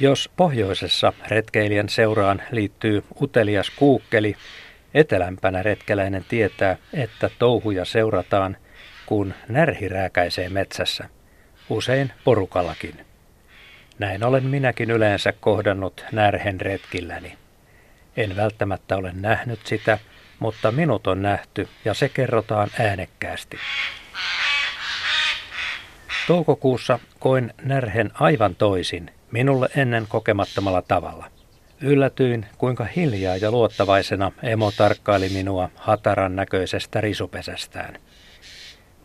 Jos pohjoisessa retkeilijän seuraan liittyy utelias kuukkeli, etelämpänä retkeläinen tietää, että touhuja seurataan, kun närhi rääkäisee metsässä, usein porukallakin. Näin olen minäkin yleensä kohdannut närhen retkilläni. En välttämättä ole nähnyt sitä, mutta minut on nähty ja se kerrotaan äänekkäästi. Toukokuussa koin närhen aivan toisin, minulle ennen kokemattomalla tavalla. Yllätyin, kuinka hiljaa ja luottavaisena emo tarkkaili minua hataran näköisestä risupesästään.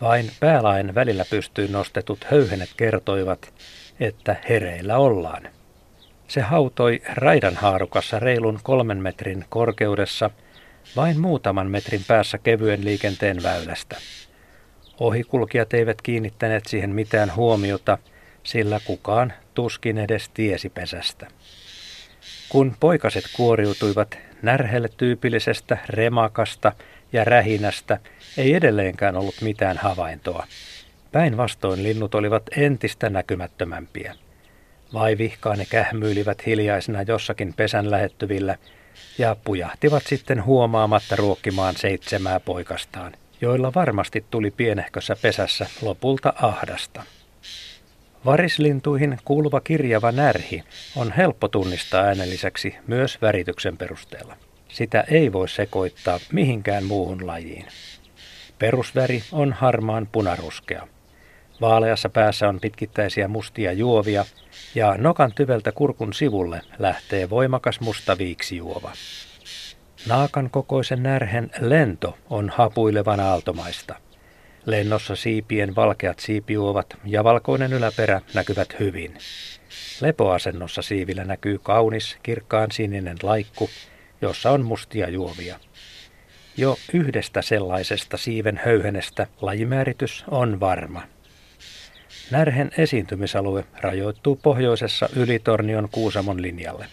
Vain päälain välillä pystyyn nostetut höyhenet kertoivat, että hereillä ollaan. Se hautoi raidan haarukassa reilun kolmen metrin korkeudessa, vain muutaman metrin päässä kevyen liikenteen väylästä. Ohikulkijat eivät kiinnittäneet siihen mitään huomiota, sillä kukaan tuskin edes tiesi pesästä. Kun poikaset kuoriutuivat närhelle tyypillisestä remakasta ja rähinästä, ei edelleenkään ollut mitään havaintoa. Päinvastoin linnut olivat entistä näkymättömämpiä. Vai vihkaa ne kähmyilivät hiljaisena jossakin pesän lähettyvillä ja pujahtivat sitten huomaamatta ruokkimaan seitsemää poikastaan, joilla varmasti tuli pienehkössä pesässä lopulta ahdasta. Varislintuihin kuuluva kirjava närhi on helppo tunnistaa äänen lisäksi myös värityksen perusteella. Sitä ei voi sekoittaa mihinkään muuhun lajiin. Perusväri on harmaan punaruskea. Vaaleassa päässä on pitkittäisiä mustia juovia ja nokan tyveltä kurkun sivulle lähtee voimakas musta viiksijuova. Naakan kokoisen närhen lento on hapuilevan aaltomaista. Lennossa siipien valkeat siipiuovat ja valkoinen yläperä näkyvät hyvin. Lepoasennossa siivillä näkyy kaunis, kirkkaan sininen laikku, jossa on mustia juovia. Jo yhdestä sellaisesta siiven höyhenestä lajimääritys on varma. Närhen esiintymisalue rajoittuu pohjoisessa Ylitornion Kuusamon linjalle.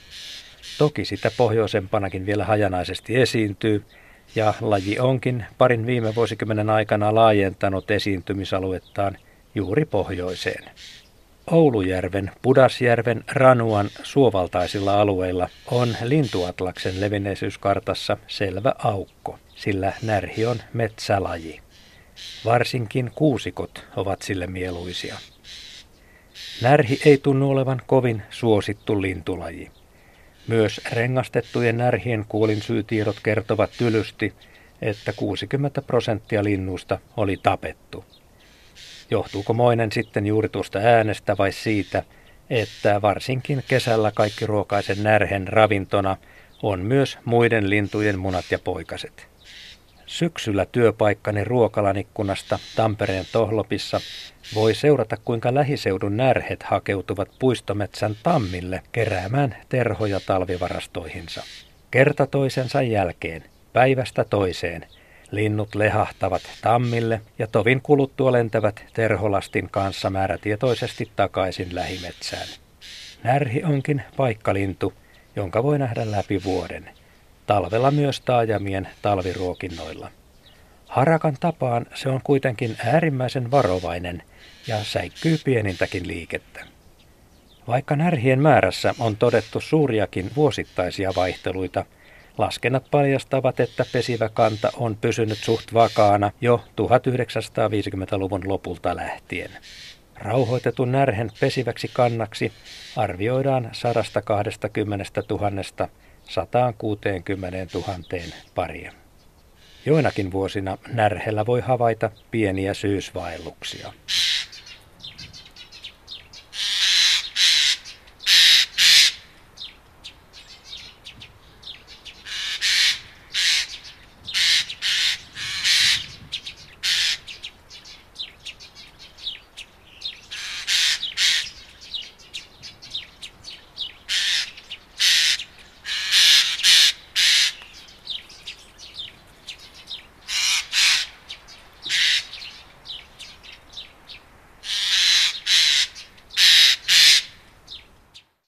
Toki sitä pohjoisempanakin vielä hajanaisesti esiintyy, ja laji onkin parin viime vuosikymmenen aikana laajentanut esiintymisaluettaan juuri pohjoiseen. Oulujärven, Pudasjärven, Ranuan suovaltaisilla alueilla on lintuatlaksen levinneisyyskartassa selvä aukko, sillä närhi on metsälaji. Varsinkin kuusikot ovat sille mieluisia. Närhi ei tunnu olevan kovin suosittu lintulaji. Myös rengastettujen närhien kuolinsyytiedot kertovat tylysti, että 60 prosenttia linnuista oli tapettu. Johtuuko moinen sitten juuri tuosta äänestä vai siitä, että varsinkin kesällä kaikki ruokaisen närhen ravintona on myös muiden lintujen munat ja poikaset. Syksyllä työpaikkani ruokalan ikkunasta Tampereen Tohlopissa voi seurata, kuinka lähiseudun närhet hakeutuvat puistometsän tammille keräämään terhoja talvivarastoihinsa. Kerta toisensa jälkeen, päivästä toiseen, linnut lehahtavat tammille ja tovin kuluttua lentävät terholastin kanssa määrätietoisesti takaisin lähimetsään. Närhi onkin paikkalintu, jonka voi nähdä läpi vuoden – talvella myös taajamien talviruokinnoilla. Harakan tapaan se on kuitenkin äärimmäisen varovainen ja säikkyy pienintäkin liikettä. Vaikka närhien määrässä on todettu suuriakin vuosittaisia vaihteluita, laskennat paljastavat, että pesivä kanta on pysynyt suht vakaana jo 1950-luvun lopulta lähtien. Rauhoitetun närhen pesiväksi kannaksi arvioidaan 120 000 160 000 paria. Joinakin vuosina närhellä voi havaita pieniä syysvaelluksia.